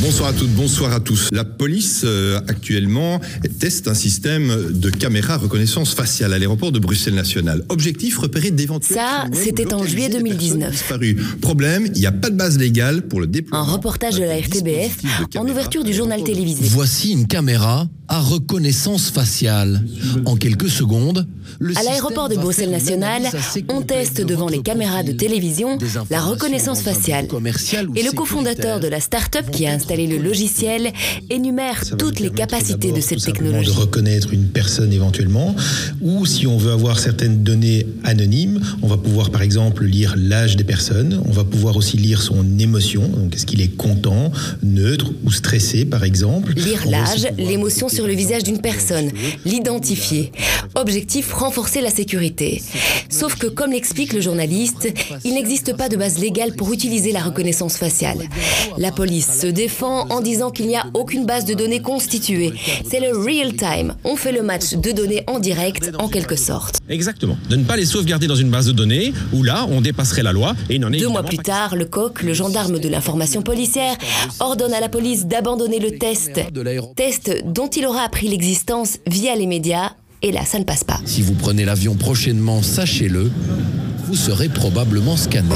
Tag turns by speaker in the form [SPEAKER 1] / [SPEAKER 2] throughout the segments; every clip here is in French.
[SPEAKER 1] Bonsoir à toutes, bonsoir à tous. La police euh, actuellement teste un système de caméra reconnaissance faciale à l'aéroport de Bruxelles National. Objectif repérer d'éventuels.
[SPEAKER 2] Ça, c'était en juillet
[SPEAKER 1] des personnes
[SPEAKER 2] 2019.
[SPEAKER 1] disparues. Problème, il n'y a pas de base légale pour le
[SPEAKER 2] Un
[SPEAKER 1] déploiement.
[SPEAKER 2] reportage de la RTBF
[SPEAKER 1] de
[SPEAKER 2] en ouverture du journal télévisé.
[SPEAKER 3] Voici une caméra à reconnaissance faciale. En quelques secondes, le
[SPEAKER 2] À l'aéroport de Bruxelles National, on teste
[SPEAKER 3] de
[SPEAKER 2] devant les caméras de télévision la reconnaissance
[SPEAKER 3] un
[SPEAKER 2] faciale. Et le cofondateur de la start-up qui a installé le logiciel énumère toutes les capacités de cette technologie.
[SPEAKER 4] De reconnaître une personne éventuellement, ou si on veut avoir certaines données anonymes, on va pouvoir par exemple lire l'âge des personnes, on va pouvoir aussi lire son émotion, donc est-ce qu'il est content, neutre ou stressé par exemple.
[SPEAKER 2] Lire l'âge, l'émotion sur le visage d'une personne, l'identifier. Objectif, renforcer la sécurité. Sauf que, comme l'explique le journaliste, il n'existe pas de base légale pour utiliser la reconnaissance faciale. La police se défend en disant qu'il n'y a aucune base de données constituée. C'est le real time. On fait le match de données en direct, en quelque sorte.
[SPEAKER 5] Exactement. De ne pas les sauvegarder dans une base de données où là, on dépasserait la loi et il n'en est
[SPEAKER 2] Deux mois plus
[SPEAKER 5] pas
[SPEAKER 2] tard, le coq, le gendarme de l'information policière, ordonne à la police d'abandonner le test. Test dont il aura appris l'existence via les médias. Et là, ça ne passe pas.
[SPEAKER 3] Si vous prenez l'avion prochainement, sachez-le, vous serez probablement scanné.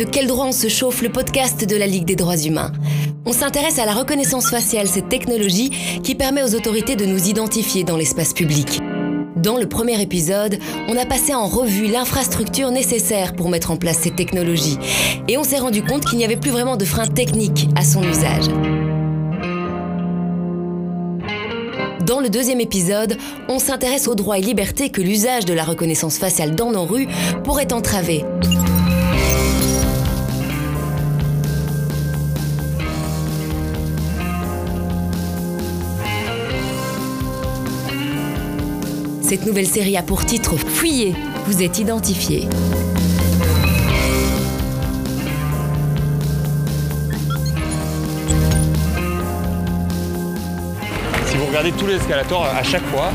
[SPEAKER 2] De quel droit on se chauffe, le podcast de la Ligue des droits humains. On s'intéresse à la reconnaissance faciale, cette technologie qui permet aux autorités de nous identifier dans l'espace public. Dans le premier épisode, on a passé en revue l'infrastructure nécessaire pour mettre en place cette technologie et on s'est rendu compte qu'il n'y avait plus vraiment de frein technique à son usage. Dans le deuxième épisode, on s'intéresse aux droits et libertés que l'usage de la reconnaissance faciale dans nos rues pourrait entraver. Cette nouvelle série a pour titre Fuyez, vous êtes identifié.
[SPEAKER 6] Si vous regardez tous les escalators, à chaque fois,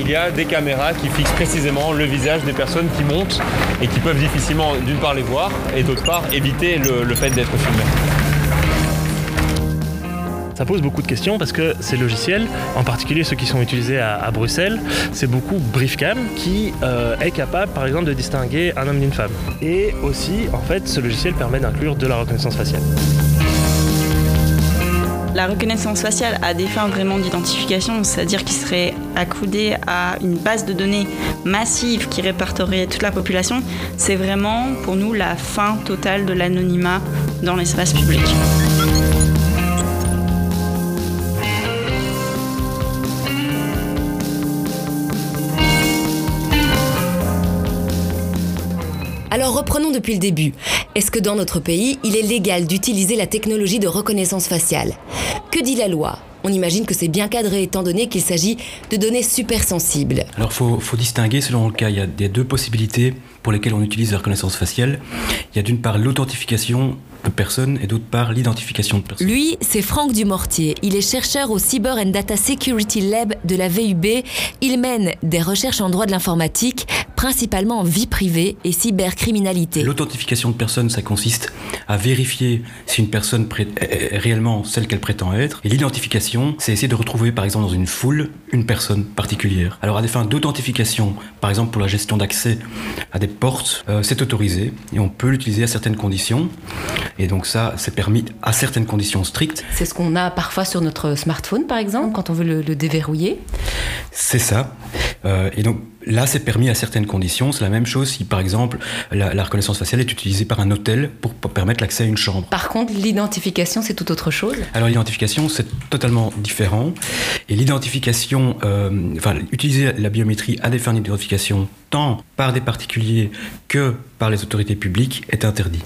[SPEAKER 6] il y a des caméras qui fixent précisément le visage des personnes qui montent et qui peuvent difficilement, d'une part, les voir et d'autre part, éviter le, le fait d'être filmés.
[SPEAKER 7] Ça pose beaucoup de questions parce que ces logiciels, en particulier ceux qui sont utilisés à, à Bruxelles, c'est beaucoup Briefcam qui euh, est capable par exemple de distinguer un homme d'une femme. Et aussi, en fait, ce logiciel permet d'inclure de la reconnaissance faciale.
[SPEAKER 8] La reconnaissance faciale a des fins vraiment d'identification, c'est-à-dire qu'il serait accoudé à une base de données massive qui répertorierait toute la population. C'est vraiment pour nous la fin totale de l'anonymat dans l'espace public.
[SPEAKER 2] Alors reprenons depuis le début. Est-ce que dans notre pays, il est légal d'utiliser la technologie de reconnaissance faciale? Que dit la loi? On imagine que c'est bien cadré étant donné qu'il s'agit de données super sensibles.
[SPEAKER 9] Alors, il faut, distinguer selon le cas. Il y a deux possibilités pour lesquelles on utilise la reconnaissance faciale. Il y a d'une part l'authentification de personnes et d'autre part l'identification de personnes.
[SPEAKER 2] Lui, c'est Franck Dumortier. Il est chercheur au Cyber and Data Security Lab de la VUB. Il mène des recherches en droit de l'informatique, principalement en vie privée et cybercriminalité.
[SPEAKER 9] L'authentification de personnes, ça consiste à vérifier si une personne est réellement celle qu'elle prétend être. Et l'identification, c'est essayer de retrouver, par exemple, dans une foule, une personne particulière. Alors, à des fins d'authentification, par exemple pour la gestion d'accès à des portes, euh, c'est autorisé et on peut l'utiliser à certaines conditions. Et donc ça, c'est permis à certaines conditions strictes.
[SPEAKER 10] C'est ce qu'on a parfois sur notre smartphone, par exemple, quand on veut le, le déverrouiller.
[SPEAKER 9] C'est ça. Euh, et donc là, c'est permis à certaines conditions. C'est la même chose si, par exemple, la, la reconnaissance faciale est utilisée par un hôtel pour, pour permettre l'accès à une chambre.
[SPEAKER 10] Par contre, l'identification, c'est tout autre chose.
[SPEAKER 9] Alors l'identification, c'est totalement différent. Et l'identification, euh, enfin, utiliser la biométrie à des fins d'identification, tant par des particuliers que par les autorités publiques, est interdit.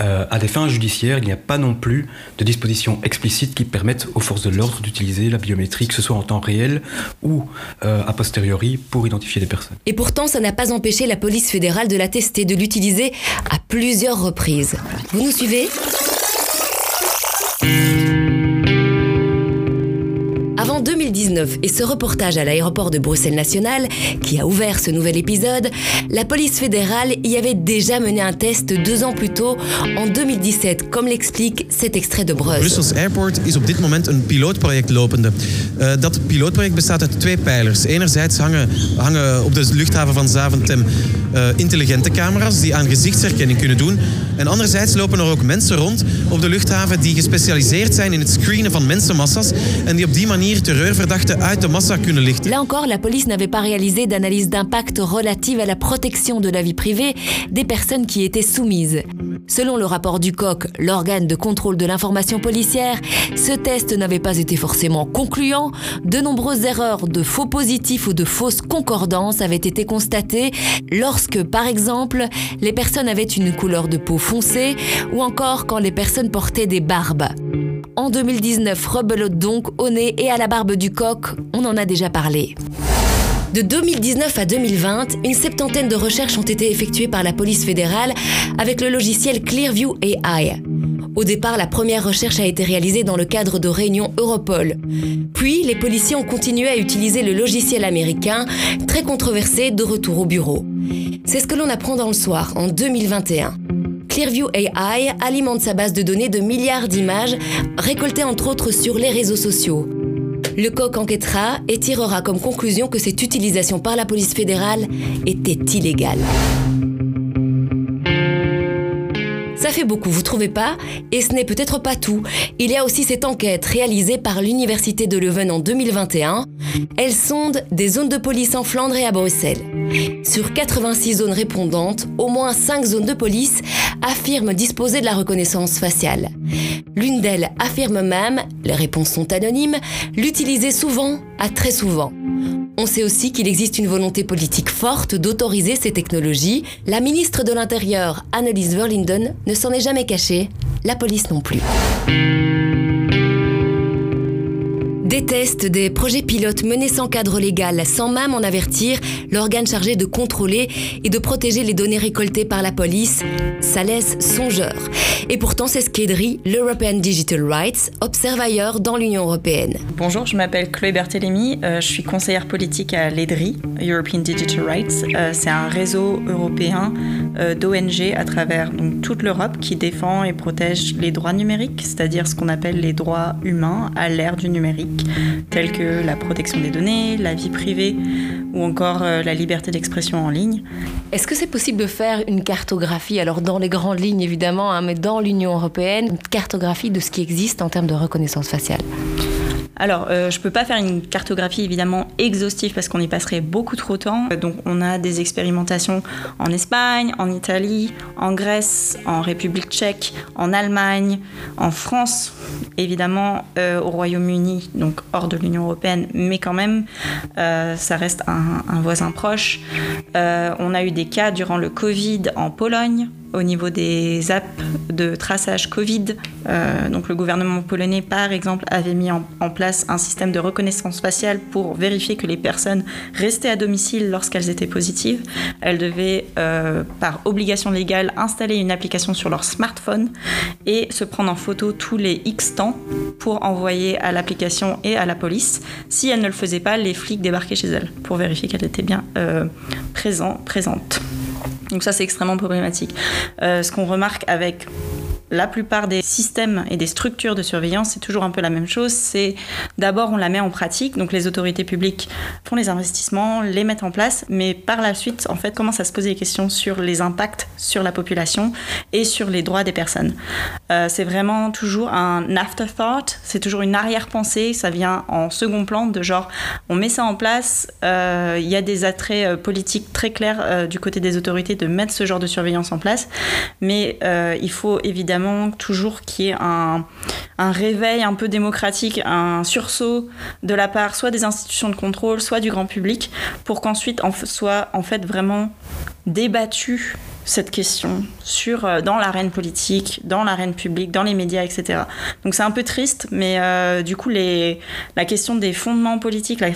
[SPEAKER 9] Euh, à des fins judiciaires, il n'y a pas non plus de dispositions explicites qui permettent aux forces de l'ordre d'utiliser la biométrie, que ce soit en temps réel ou euh, a posteriori, pour identifier des personnes.
[SPEAKER 2] Et pourtant, ça n'a pas empêché la police fédérale de la tester, de l'utiliser à plusieurs reprises. Vous nous suivez? 2019 et ce reportage à l'aéroport de Bruxelles National, qui a ouvert ce nouvel épisode, la police fédérale y avait déjà mené un test deux ans plus tôt, en 2017, comme l'explique cet extrait de Breuse.
[SPEAKER 11] Brussels Airport is op dit moment een pilootproject lopende. Uh, dat pilootproject bestaat uit twee pijlers. Enerzijds hangen, hangen op de luchthaven van Zaventem uh, intelligente camera's die aan gezichtsherkenning kunnen doen. En anderzijds lopen er ook mensen rond op de luchthaven die gespecialiseerd zijn in het screenen van mensenmassa's en die op die manier terreurverdachten
[SPEAKER 2] Là encore, la police n'avait pas réalisé d'analyse d'impact relative à la protection de la vie privée des personnes qui étaient soumises. Selon le rapport du COQ, l'organe de contrôle de l'information policière, ce test n'avait pas été forcément concluant. De nombreuses erreurs de faux positifs ou de fausses concordances avaient été constatées lorsque, par exemple, les personnes avaient une couleur de peau foncée ou encore quand les personnes portaient des barbes. En 2019, rebelote donc au nez et à la barbe du coq, on en a déjà parlé. De 2019 à 2020, une septantaine de recherches ont été effectuées par la police fédérale avec le logiciel Clearview AI. Au départ, la première recherche a été réalisée dans le cadre de réunions Europol. Puis, les policiers ont continué à utiliser le logiciel américain, très controversé, de retour au bureau. C'est ce que l'on apprend dans le soir, en 2021. Clearview AI alimente sa base de données de milliards d'images récoltées entre autres sur les réseaux sociaux. Le coq enquêtera et tirera comme conclusion que cette utilisation par la police fédérale était illégale. Ça fait beaucoup, vous trouvez pas? Et ce n'est peut-être pas tout. Il y a aussi cette enquête réalisée par l'Université de Leuven en 2021. Elle sonde des zones de police en Flandre et à Bruxelles. Sur 86 zones répondantes, au moins 5 zones de police affirment disposer de la reconnaissance faciale. L'une d'elles affirme même, les réponses sont anonymes, l'utiliser souvent à très souvent. On sait aussi qu'il existe une volonté politique forte d'autoriser ces technologies. La ministre de l'Intérieur, Annelies Verlinden, ne s'en est jamais cachée, la police non plus. Des tests, des projets pilotes menés sans cadre légal, sans même en avertir l'organe chargé de contrôler et de protéger les données récoltées par la police, ça laisse songeur. Et pourtant, c'est ce qu'Edri, l'European Digital Rights, observe ailleurs dans l'Union européenne.
[SPEAKER 8] Bonjour, je m'appelle Chloé Berthélémy, euh, je suis conseillère politique à l'EDRI, European Digital Rights. Euh, c'est un réseau européen euh, d'ONG à travers toute l'Europe qui défend et protège les droits numériques, c'est-à-dire ce qu'on appelle les droits humains à l'ère du numérique tels que la protection des données, la vie privée ou encore euh, la liberté d'expression en ligne.
[SPEAKER 10] Est-ce que c'est possible de faire une cartographie, alors dans les grandes lignes évidemment, hein, mais dans l'Union européenne, une cartographie de ce qui existe en termes de reconnaissance faciale?
[SPEAKER 8] Alors, euh, je ne peux pas faire une cartographie évidemment exhaustive parce qu'on y passerait beaucoup trop de temps. Donc, on a des expérimentations en Espagne, en Italie, en Grèce, en République tchèque, en Allemagne, en France, évidemment euh, au Royaume-Uni, donc hors de l'Union européenne, mais quand même, euh, ça reste un voisin proche. on a eu des cas durant le Covid en Pologne, au niveau des apps de traçage Covid. Euh, donc le gouvernement polonais, par exemple, avait mis en, place un système de reconnaissance faciale pour vérifier que les personnes restaient à domicile lorsqu'elles étaient positives. Elles devaient, euh, par obligation légale, installer une application sur leur smartphone et se prendre en photo tous les X temps pour envoyer à l'application et à la police. Si elles ne le faisaient pas, les flics débarquaient chez elles pour vérifier qu'elles étaient bien euh, présentes. Donc ça, c'est extrêmement problématique. Euh, ce qu'on remarque avec la plupart des systèmes et des structures de surveillance, c'est toujours un peu la même chose. C'est d'abord on la met en pratique, donc les autorités publiques font les investissements, les mettent en place, mais par la suite, en fait, commencent à se poser des questions sur les impacts sur la population et sur les droits des personnes. Euh, c'est vraiment toujours un afterthought, c'est toujours une arrière-pensée, ça vient en second plan de genre on met ça en place, euh, il y a des attraits euh, politiques très clairs du côté des autorités de mettre ce genre de surveillance en place, mais il faut évidemment toujours qu'il y ait un, réveil un peu démocratique, un sursaut de la part soit des institutions de contrôle, soit du grand public, pour qu'ensuite on soit en fait vraiment débattu cette question sur, euh, dans l'arène politique, dans l'arène publique, dans les médias, etc. Donc c'est un peu triste, mais euh, du coup, les, la question des fondements politiques, la,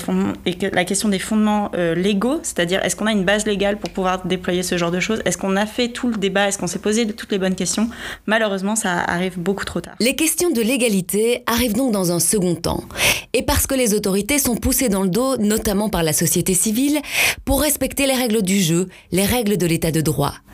[SPEAKER 8] question des fondements euh, légaux, c'est-à-dire est-ce qu'on a une base légale pour pouvoir déployer ce genre de choses? Est-ce qu'on a fait tout le débat? Est-ce qu'on s'est posé toutes les bonnes questions? Malheureusement, ça arrive beaucoup trop tard.
[SPEAKER 2] Les questions de légalité arrivent donc dans un second temps. Et parce que les autorités sont poussées dans le dos, notamment par la société civile, pour respecter les règles du jeu, les règles de l'état de droit.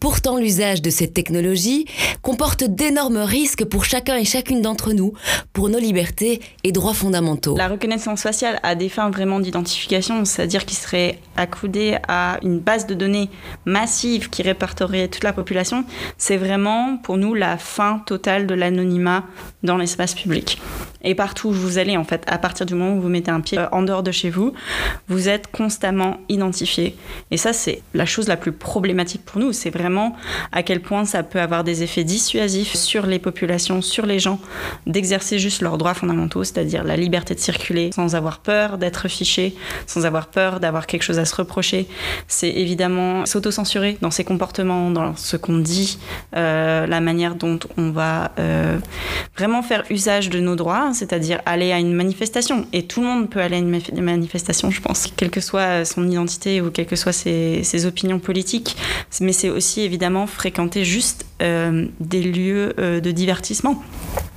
[SPEAKER 2] Pourtant, l'usage de cette technologie comporte d'énormes risques pour chacun et chacune d'entre nous, pour nos libertés et droits fondamentaux.
[SPEAKER 8] La reconnaissance faciale a des fins vraiment d'identification, c'est-à-dire qu'il serait accoudé à une base de données massive qui répertorierait toute la population. C'est vraiment pour nous la fin totale de l'anonymat dans l'espace public. Et partout où vous allez, en fait, à partir du moment où vous mettez un pied en dehors de chez vous, vous êtes constamment identifié. Et ça, c'est la chose la plus problématique pour nous. C'est vraiment à quel point ça peut avoir des effets dissuasifs sur les populations, sur les gens, d'exercer juste leurs droits fondamentaux, c'est-à-dire la liberté de circuler sans avoir peur d'être fiché, sans avoir peur d'avoir quelque chose à se reprocher. C'est évidemment s'autocensurer dans ses comportements, dans ce qu'on dit, euh, la manière dont on va euh, vraiment faire usage de nos droits c'est-à-dire aller à une manifestation. Et tout le monde peut aller à une manifestation, je pense, quelle que soit son identité ou quelles que soient ses, opinions politiques. Mais c'est aussi évidemment fréquenter juste euh, des lieux euh, de divertissement.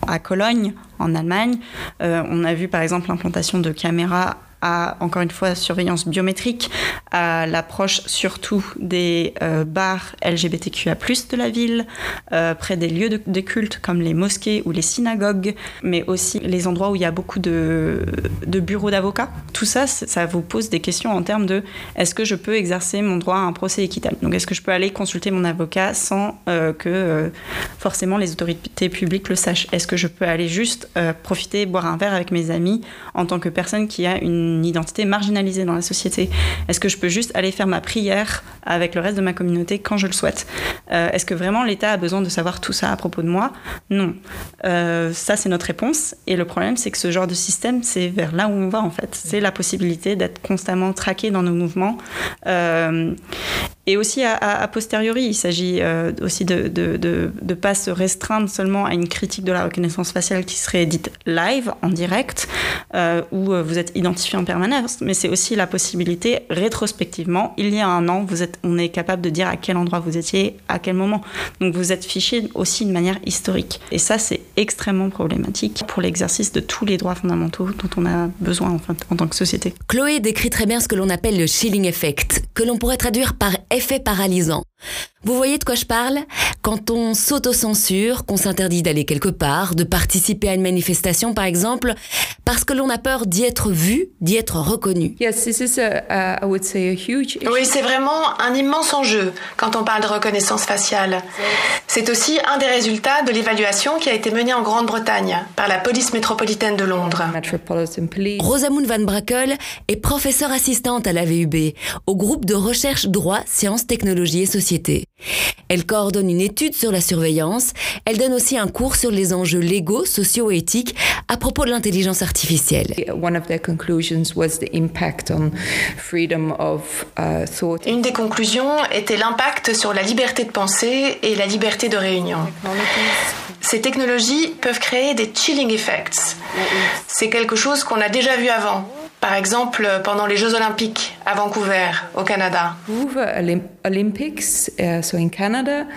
[SPEAKER 8] À Cologne, en Allemagne, euh, on a vu par exemple l'implantation de caméras à, encore une fois, surveillance biométrique, à l'approche surtout des euh, bars LGBTQA+, de la ville, euh, près des lieux de, culte comme les mosquées ou les synagogues, mais aussi les endroits où il y a beaucoup de, bureaux d'avocats. Tout ça, ça vous pose des questions en termes de est-ce que je peux exercer mon droit à un procès équitable? Donc, est-ce que je peux aller consulter mon avocat sans euh, que forcément les autorités publiques le sachent? Est-ce que je peux aller juste profiter, boire un verre avec mes amis en tant que personne qui a une une identité marginalisée dans la société Est-ce que je peux juste aller faire ma prière avec le reste de ma communauté quand je le souhaite euh, Est-ce que vraiment l'État a besoin de savoir tout ça à propos de moi? Non. Euh, ça, c'est notre réponse. Et le problème, c'est que ce genre de système, c'est vers là où on va en fait. C'est la possibilité d'être constamment traqué dans nos mouvements. Euh, et aussi à, posteriori, il s'agit euh, aussi de ne de, de, de, pas se restreindre seulement à une critique de la reconnaissance faciale qui serait dite live, en direct, euh, où euh, vous êtes identifié en permanence, mais c'est aussi la possibilité, rétrospectivement, il y a un an, vous êtes, on est capable de dire à quel endroit vous étiez, à quel moment. Donc vous êtes fiché aussi de manière historique. Et ça, c'est extrêmement problématique pour l'exercice de tous les droits fondamentaux dont on a besoin en, en tant que société.
[SPEAKER 2] Chloé décrit très bien ce que l'on appelle le chilling effect, que l'on pourrait traduire par effet paralysant. Vous voyez de quoi je parle? Quand on s'auto-censure, qu'on s'interdit d'aller quelque part, de participer à une manifestation par exemple, parce que l'on a peur d'y être vu, d'y être reconnu.
[SPEAKER 12] Oui,
[SPEAKER 13] c'est vraiment un immense enjeu quand on parle de reconnaissance faciale. C'est aussi un des résultats de l'évaluation qui a été menée en Grande-Bretagne par la police métropolitaine de Londres.
[SPEAKER 2] Rosamund Van Brakel est professeure assistante à la VUB, au groupe de recherche droit, sciences, technologies et société. Elle coordonne une étude sur la surveillance. Elle donne aussi un cours sur les enjeux légaux, sociaux et éthiques à propos de l'intelligence artificielle.
[SPEAKER 13] Une des conclusions était l'impact sur la liberté de penser et la liberté de réunion. Ces technologies peuvent créer des chilling effects. C'est quelque chose qu'on a déjà vu avant par exemple, pendant les Jeux Olympiques à Vancouver, au Canada.
[SPEAKER 12] Olympics, uh, in Canada,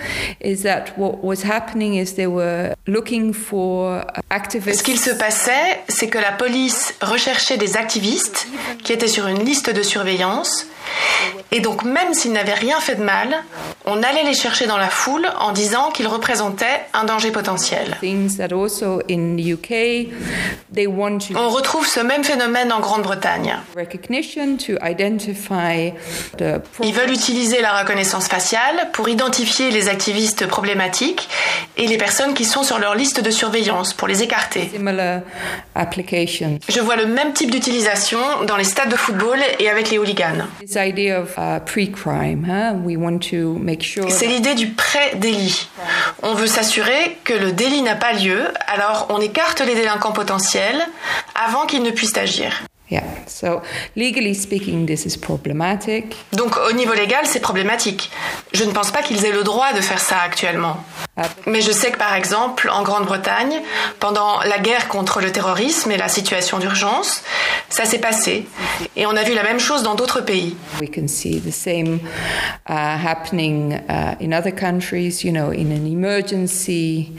[SPEAKER 12] is that what was happening is they were looking for activists.
[SPEAKER 13] Ce qu'il se passait, c'est que la police recherchait des activistes qui étaient sur une liste de surveillance et donc, même s'ils n'avaient rien fait de mal, on allait les chercher dans la foule en disant qu'ils représentaient un danger potentiel. On retrouve ce même phénomène en Grande-Bretagne. Ils veulent utiliser la reconnaissance faciale pour identifier les activistes problématiques et les personnes qui sont sur leur liste de surveillance pour les écarter. Je vois le même type d'utilisation dans les stades de football et avec les hooligans. C'est l'idée du pré-délit. On veut s'assurer que le délit n'a pas lieu, alors on écarte les délinquants potentiels avant qu'ils ne puissent agir. Donc au niveau légal, c'est problématique. Je ne pense pas qu'ils aient le droit de faire ça actuellement. Mais je sais que par exemple, en Grande-Bretagne, pendant la guerre contre le terrorisme et la situation d'urgence, ça s'est passé. Et on a vu la même chose dans d'autres pays.
[SPEAKER 12] We can see the same uh, happening uh, in other countries, you know, in an emergency.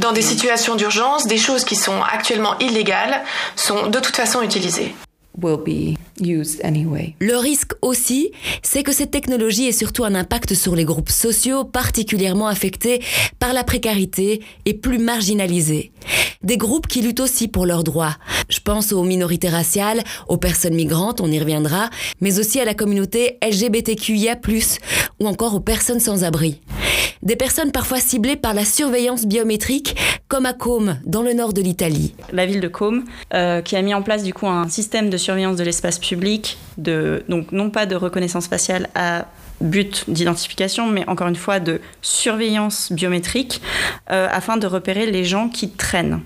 [SPEAKER 13] Dans des situations d'urgence, des choses qui sont actuellement illégales sont de toute façon utilisées.
[SPEAKER 12] Will be used anyway.
[SPEAKER 2] Le risque aussi, c'est que cette technologie ait surtout un impact sur les groupes sociaux particulièrement affectés par la précarité et plus marginalisés. Des groupes qui luttent aussi pour leurs droits. Je pense aux minorités raciales, aux personnes migrantes, on y reviendra, mais aussi à la communauté LGBTQIA+, ou encore aux personnes sans abri. Des personnes parfois ciblées par la surveillance biométrique, comme à Côme, dans le nord de l'Italie.
[SPEAKER 8] La ville de Côme, euh, qui a mis en place du coup un système de surveillance de l'espace public, donc non pas de reconnaissance faciale à but d'identification, mais encore une fois de surveillance biométrique, euh, afin de repérer les gens qui traînent.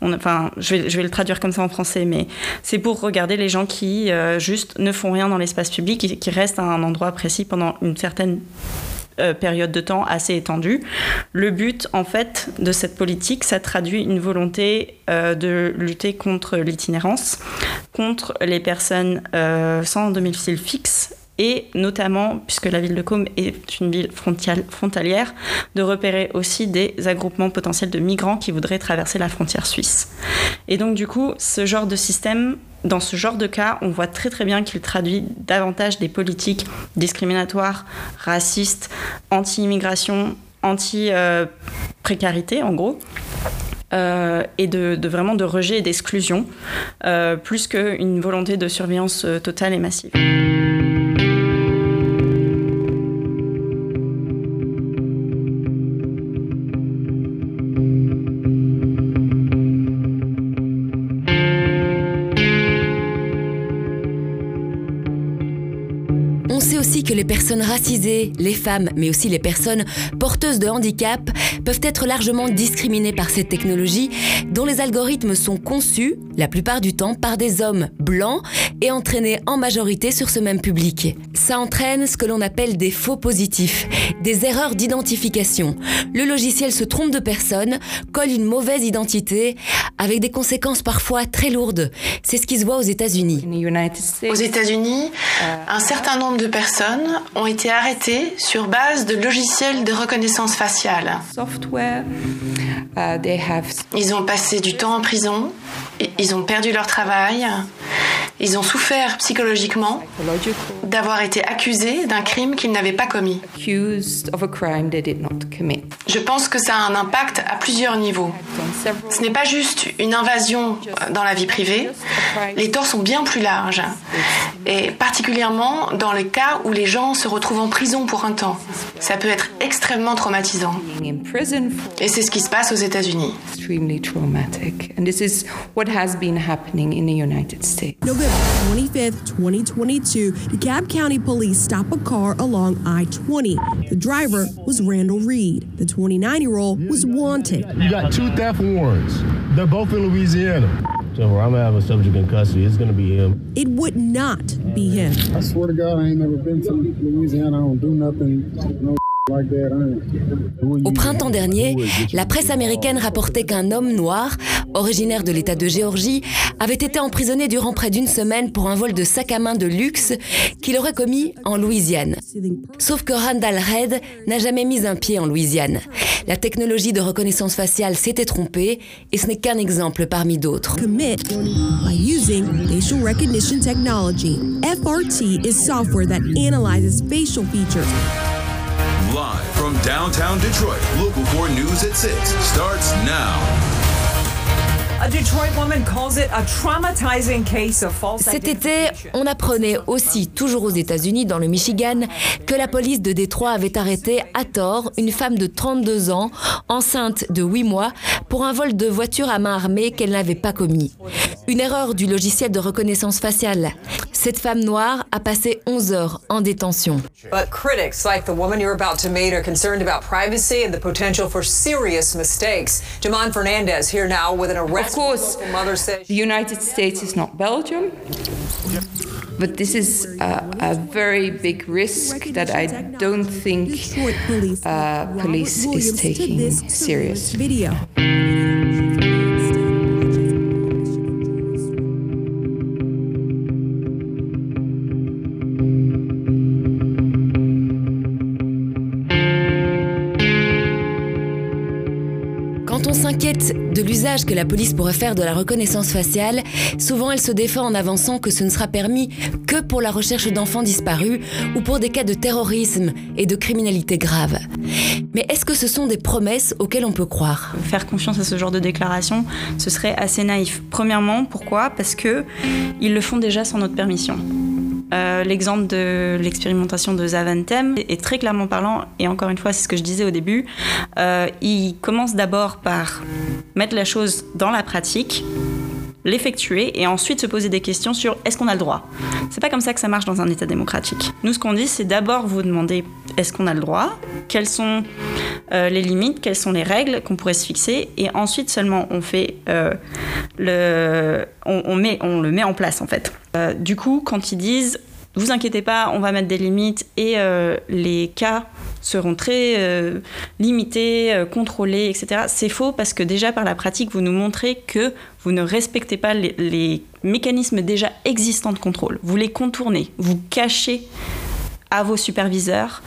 [SPEAKER 8] Enfin, je vais, le traduire comme ça en français, mais c'est pour regarder les gens qui euh, juste ne font rien dans l'espace public et qui restent à un endroit précis pendant une certaine euh, période de temps assez étendue. Le but, en fait, de cette politique, ça traduit une volonté euh, de lutter contre l'itinérance, contre les personnes euh, sans domicile fixe et notamment, puisque la ville de Côme est une ville frontalière, de repérer aussi des agroupements potentiels de migrants qui voudraient traverser la frontière suisse. Et donc du coup, ce genre de système, dans ce genre de cas, on voit très très bien qu'il traduit davantage des politiques discriminatoires, racistes, anti-immigration, anti-précarité en gros. Euh, et de, vraiment de rejet et d'exclusion, euh, plus qu'une volonté de surveillance euh, totale et massive.
[SPEAKER 2] Que les personnes racisées, les femmes, mais aussi les personnes porteuses de handicap peuvent être largement discriminées par cette technologie dont les algorithmes sont conçus, la plupart du temps, par des hommes blancs et entraînés en majorité sur ce même public. Ça entraîne ce que l'on appelle des faux positifs, des erreurs d'identification. Le logiciel se trompe de personne, colle une mauvaise identité, avec des conséquences parfois très lourdes. C'est ce qui se voit aux États-Unis.
[SPEAKER 13] Aux États-Unis, un certain nombre de personnes ont été arrêtés sur base de logiciels de reconnaissance faciale. Ils ont passé du temps en prison, ils ont perdu leur travail, ils ont souffert psychologiquement d'avoir été accusés d'un crime qu'ils n'avaient pas commis. Je pense que ça a un impact à plusieurs niveaux. Ce n'est pas juste une invasion dans la vie privée, les torts sont bien plus larges. Et particulièrement dans le cas où les gens se retrouvent en prison pour un temps. Ça peut être extrêmement traumatisant. Et c'est ce qui se passe aux États-Unis.
[SPEAKER 14] November 25th, 2022, DeKalb County Police stop a car along I 20. The driver was Randall Reed. The 29 year old was wanted.
[SPEAKER 15] You got two theft warrants. They're both in Louisiana. So I'm gonna have a subject in custody. It's gonna be him.
[SPEAKER 14] It would not be him.
[SPEAKER 16] I swear to God, I ain't never been to Louisiana. I don't do nothing. No
[SPEAKER 2] Au printemps dernier, la presse américaine rapportait qu'un homme noir, originaire de l'État de Géorgie, avait été emprisonné durant près d'une semaine pour un vol de sac à main de luxe qu'il aurait commis en Louisiane. Sauf que Randall Reid n'a jamais mis un pied en Louisiane. La technologie de reconnaissance faciale s'était trompée et ce n'est qu'un exemple parmi d'autres.
[SPEAKER 14] FRT software features
[SPEAKER 17] Live from downtown Detroit, Local 4 News at 6 starts now.
[SPEAKER 2] Cet été, on apprenait aussi, toujours aux États-Unis, dans le Michigan, que la police de Détroit avait arrêté à tort une femme de 32 ans, enceinte de 8 mois, pour un vol de voiture à main armée qu'elle n'avait pas commis. Une erreur du logiciel de reconnaissance faciale. Cette femme noire a passé 11 heures en détention.
[SPEAKER 18] But critics like the woman you're about to meet are concerned about privacy and the potential for serious mistakes. Jaman Fernandez here now with an arrest.
[SPEAKER 12] Of course,
[SPEAKER 18] local mother says
[SPEAKER 12] the United States is not Belgium. But this is a, a very big risk that I don't think uh, police is taking serious.
[SPEAKER 2] De l'usage que la police pourrait faire de la reconnaissance faciale, souvent elle se défend en avançant que ce ne sera permis que pour la recherche d'enfants disparus ou pour des cas de terrorisme et de criminalité grave. Mais est-ce que ce sont des promesses auxquelles on peut croire?
[SPEAKER 8] Faire confiance à ce genre de déclaration, ce serait assez naïf. Premièrement, pourquoi? Parce que ils le font déjà sans notre permission. Euh, L'exemple de l'expérimentation de Zaventem est très clairement parlant, et encore une fois, c'est ce que je disais au début. Euh, il commence d'abord par mettre la chose dans la pratique, l'effectuer, et ensuite se poser des questions sur est-ce qu'on a le droit. C'est pas comme ça que ça marche dans un État démocratique. Nous, ce qu'on dit, c'est d'abord vous demander est-ce qu'on a le droit, quelles sont euh, les limites, quelles sont les règles qu'on pourrait se fixer, et ensuite seulement on fait euh, le, on, met, on le met en place en fait. Euh, du coup, quand ils disent vous inquiétez pas, on va mettre des limites et les cas seront très euh, limités, euh, contrôlés, etc. C'est faux parce que déjà par la pratique, vous nous montrez que vous ne respectez pas les, les mécanismes déjà existants de contrôle. Vous les contournez, vous cachez à vos superviseurs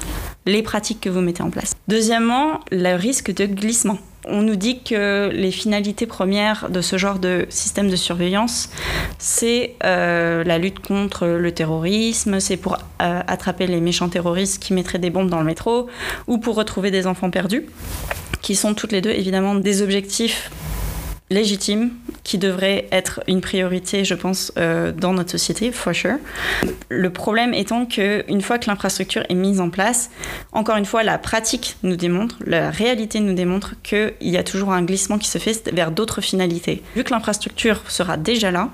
[SPEAKER 8] les pratiques que vous mettez en place. Deuxièmement, le risque de glissement. On nous dit que les finalités premières de ce genre de système de surveillance, c'est euh, la lutte contre le terrorisme, c'est pour euh, attraper les méchants terroristes qui mettraient des bombes dans le métro, ou pour retrouver des enfants perdus, qui sont toutes les deux évidemment des objectifs légitimes qui devraient être une priorité, je pense, euh, dans notre société, for sure. Le problème étant que une fois que l'infrastructure est mise en place, encore une fois, la pratique nous démontre, la réalité nous démontre qu'il y a toujours un glissement qui se fait vers d'autres finalités. Vu que l'infrastructure sera déjà là,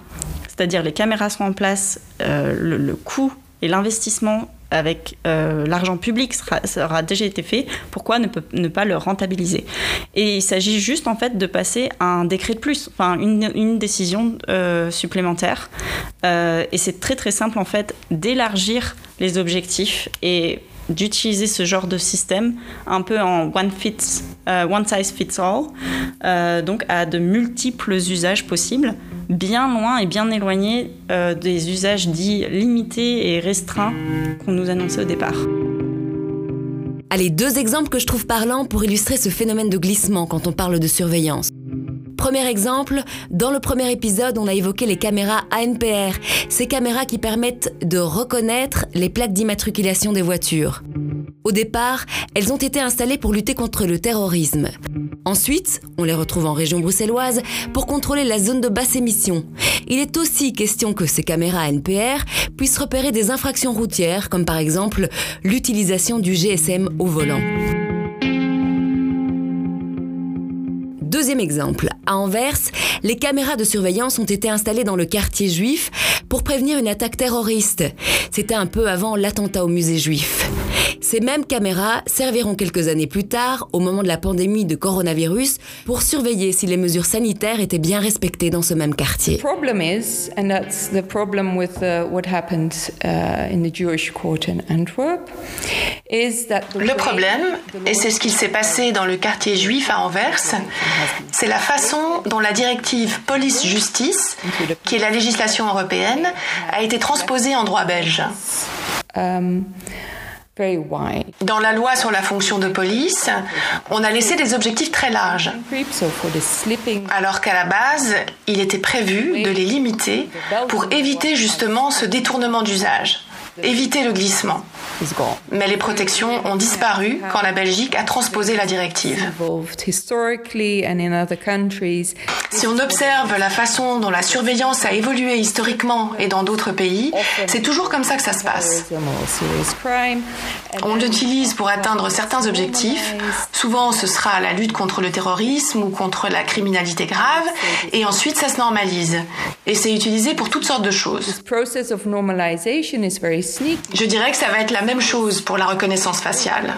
[SPEAKER 8] c'est-à-dire les caméras seront en place, euh, le, le coût et l'investissement avec euh, l'argent public sera, sera déjà été fait, pourquoi ne, peut, ne pas le rentabiliser? Et il s'agit juste en fait de passer un décret de plus, enfin une, une décision euh, supplémentaire. Euh, et c'est très très simple en fait d'élargir les objectifs et d'utiliser ce genre de système un peu en one, euh, size fits all, euh, donc à de multiples usages possibles, bien loin et bien éloignés euh, des usages dits limités et restreints qu'on nous annonçait au départ.
[SPEAKER 2] Allez, deux exemples que je trouve parlants pour illustrer ce phénomène de glissement quand on parle de surveillance. Premier exemple, dans le premier épisode, on a évoqué les caméras ANPR, ces caméras qui permettent de reconnaître les plaques d'immatriculation des voitures. Au départ, elles ont été installées pour lutter contre le terrorisme. Ensuite, on les retrouve en région bruxelloise pour contrôler la zone de basse émission. Il est aussi question que ces caméras ANPR puissent repérer des infractions routières, comme par exemple l'utilisation du GSM au volant. Deuxième exemple, à Anvers, les caméras de surveillance ont été installées dans le quartier juif pour prévenir une attaque terroriste. C'était un peu avant l'attentat au musée juif. Ces mêmes caméras serviront quelques années plus tard, au moment de la pandémie de coronavirus, pour surveiller si les mesures sanitaires étaient bien respectées dans ce même quartier.
[SPEAKER 12] The problem is, and that's the problem with uh, what happened uh, in the Jewish court in Antwerp, is that the
[SPEAKER 13] Le problème, et c'est ce qui s'est passé dans le quartier juif à Anvers, c'est la façon dont la directive police-justice, qui est la législation européenne, a été transposée en droit belge.
[SPEAKER 12] um, very wide.
[SPEAKER 13] Dans la loi sur la fonction de police, on a laissé des objectifs très larges, alors qu'à la base, il était prévu de les limiter pour éviter justement ce détournement d'usage. Éviter le glissement. Mais les protections ont disparu quand la Belgique a transposé la directive. Si on observe la façon dont la surveillance a évolué historiquement et dans d'autres pays, c'est toujours comme ça que ça se passe. On l'utilise pour atteindre certains objectifs. Souvent, ce sera la lutte contre le terrorisme ou contre la criminalité grave, et ensuite ça se normalise. Et c'est utilisé pour toutes sortes de choses. Je dirais que ça va être la même chose pour la reconnaissance faciale.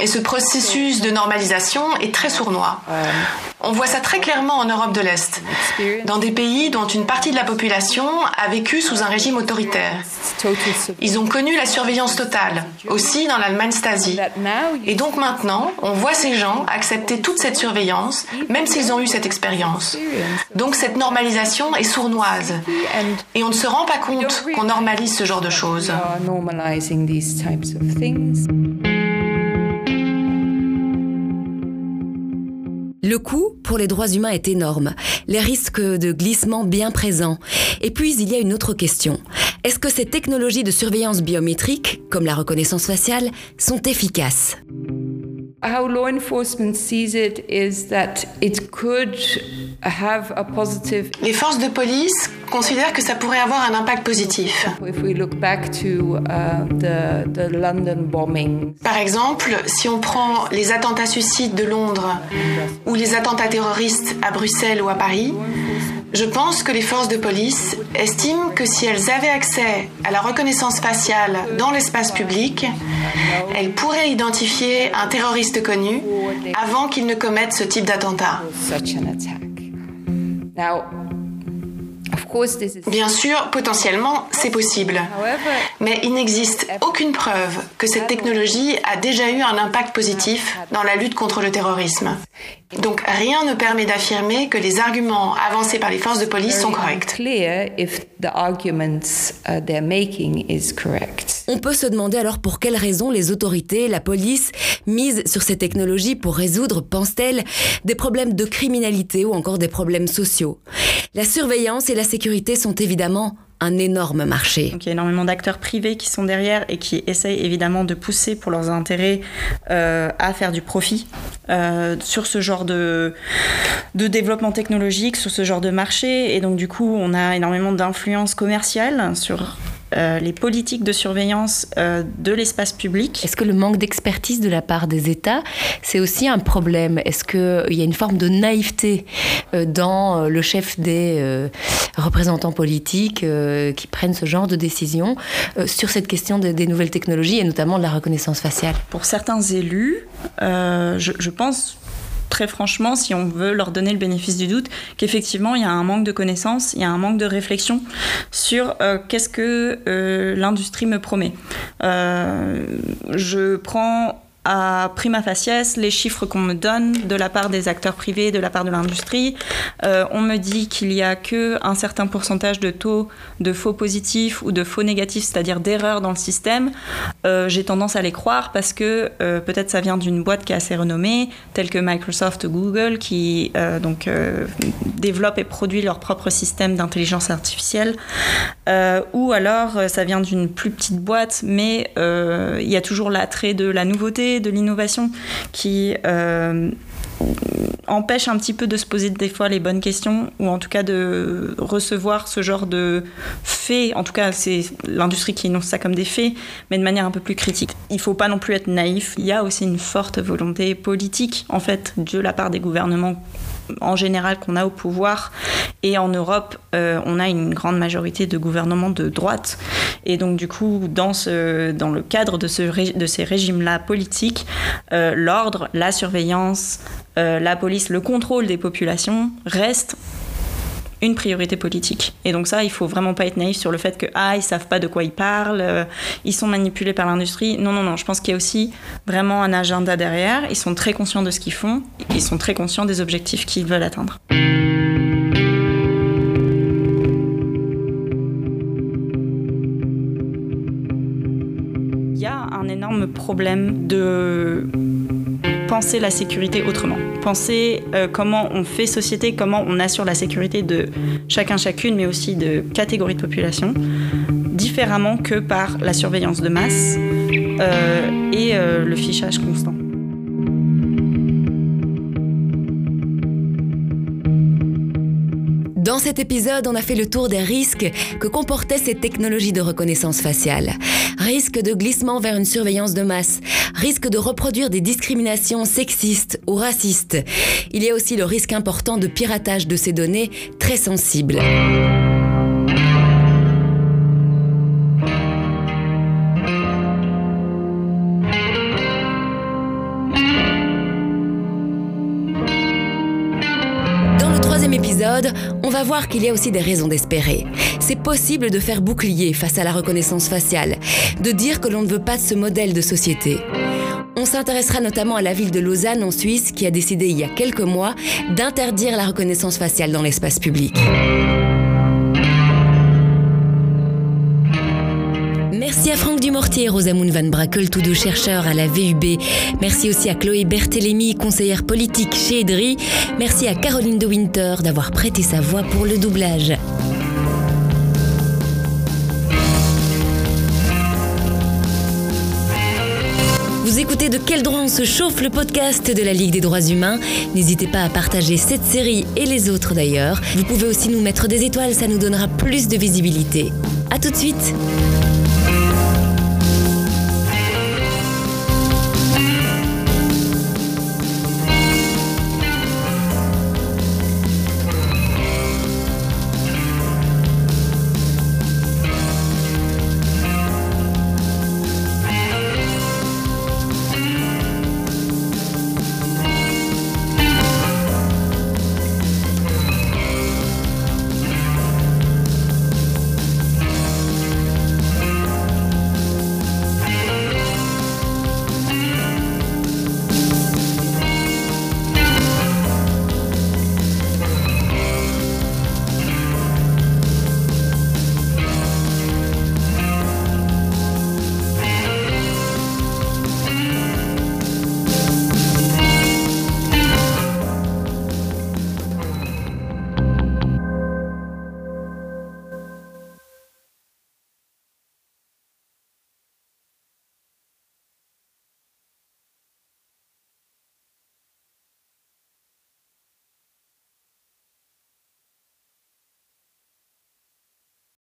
[SPEAKER 13] Et ce processus de normalisation est très sournois. On voit ça très clairement en Europe de l'Est, dans des pays dont une partie de la population a vécu sous un régime autoritaire. Ils ont connu la surveillance totale, aussi dans l'Allemagne Stasi. Et donc maintenant, on voit ces gens accepter toute cette surveillance, même s'ils ont eu cette expérience. Donc cette normalisation est sournoise. Et on ne se rend pas compte qu'on normalise ce genre de choses.
[SPEAKER 2] Le coût pour les droits humains est énorme, les risques de glissement bien présents. Et puis il y a une autre question. Est-ce que ces technologies de surveillance biométrique, comme la reconnaissance faciale, sont efficaces?
[SPEAKER 12] How law enforcement sees it is that it could have a positive
[SPEAKER 13] Les forces de police considèrent que ça pourrait avoir un impact positif.
[SPEAKER 12] if we look back to uh, the, the London bombing.
[SPEAKER 13] Par exemple, si on prend les attentats suicides de Londres ou les attentats terroristes à Bruxelles ou à Paris, je pense que les forces de police estiment que si elles avaient accès à la reconnaissance faciale dans l'espace public, elles pourraient identifier un terroriste connu avant qu'il ne commette ce type d'attentat. Bien sûr, potentiellement, c'est possible. Mais il n'existe aucune preuve que cette technologie a déjà eu un impact positif dans la lutte contre le terrorisme. Donc rien ne permet d'affirmer que les arguments avancés par les forces de police sont corrects.
[SPEAKER 2] On peut se demander alors pour quelles raisons les autorités, la police, misent sur ces technologies pour résoudre, pensent-elles, des problèmes de criminalité ou encore des problèmes sociaux. La surveillance et la sécurité sont évidemment un énorme marché.
[SPEAKER 8] Donc il y a énormément d'acteurs privés qui sont derrière et qui essayent évidemment de pousser pour leurs intérêts euh, à faire du profit euh, sur ce genre de, de développement technologique, sur ce genre de marché. Et donc du coup, on a énormément d'influence commerciale sur euh, les politiques de surveillance euh, de l'espace public.
[SPEAKER 10] Est-ce que le manque d'expertise de la part des États, c'est aussi un problème? Est-ce qu'il y a une forme de naïveté euh, dans le chef des représentants politiques qui prennent ce genre de décisions sur cette question des nouvelles technologies et notamment de la reconnaissance faciale?
[SPEAKER 8] Pour certains élus, je, je pense très franchement, si on veut leur donner le bénéfice du doute, qu'effectivement, il y a un manque de connaissances, il y a un manque de réflexion sur euh, qu'est-ce que euh, l'industrie me promet. Euh, je prends à prima faciès les chiffres qu'on me donne de la part des acteurs privés, de la part de l'industrie. Euh, on me dit qu'il y a que un certain pourcentage de taux de faux positifs ou de faux négatifs, c'est-à-dire d'erreurs dans le système. Euh, J'ai tendance à les croire parce que euh, peut-être ça vient d'une boîte qui est assez renommée, telle que Microsoft ou Google, qui donc euh, développe et produit leur propre système d'intelligence artificielle, ou alors ça vient d'une plus petite boîte, mais il y a toujours l'attrait de la nouveauté de l'innovation qui euh, empêche un petit peu de se poser des fois les bonnes questions ou en tout cas de recevoir ce genre de faits. En tout cas, c'est l'industrie qui énonce ça comme des faits, mais de manière un peu plus critique. Il faut pas non plus être naïf. Il y a aussi une forte volonté politique en fait de la part des gouvernements en général qu'on a au pouvoir. Et en Europe, euh, on a une grande majorité de gouvernements de droite. Et donc, du coup, dans, le cadre de, ce, de ces régimes-là politiques, euh, l'ordre, la surveillance, euh, la police, le contrôle des populations reste une priorité politique. Et donc ça, il faut vraiment pas être naïf sur le fait que ah ils savent pas de quoi ils parlent, euh, ils sont manipulés par l'industrie. Non non non, je pense qu'il y a aussi vraiment un agenda derrière. Ils sont très conscients de ce qu'ils font, ils sont très conscients des objectifs qu'ils veulent atteindre. Il y a un énorme problème de penser la sécurité autrement. Penser euh, comment on fait société, comment on assure la sécurité de chacun chacune, mais aussi de catégories de population différemment que par la surveillance de masse euh, et euh, le fichage constant.
[SPEAKER 2] Dans cet épisode, on a fait le tour des risques que comportaient ces technologies de reconnaissance faciale. Risque de glissement vers une surveillance de masse, risque de reproduire des discriminations sexistes ou racistes. Il y a aussi le risque important de piratage de ces données très sensibles. On va voir qu'il y a aussi des raisons d'espérer. C'est possible de faire bouclier face à la reconnaissance faciale, de dire que l'on ne veut pas de ce modèle de société. On s'intéressera notamment à la ville de Lausanne en Suisse qui a décidé il y a quelques mois d'interdire la reconnaissance faciale dans l'espace public. Merci à Franck Dumortier et Rosamund Van Brakel, tous deux chercheurs à la VUB. Merci aussi à Chloé Berthelemy, conseillère politique chez Edry. Merci à Caroline de Winter d'avoir prêté sa voix pour le doublage. Vous écoutez De quel droit on se chauffe le podcast de la Ligue des droits humains. N'hésitez pas à partager cette série et les autres d'ailleurs. Vous pouvez aussi nous mettre des étoiles, ça nous donnera plus de visibilité. A tout de suite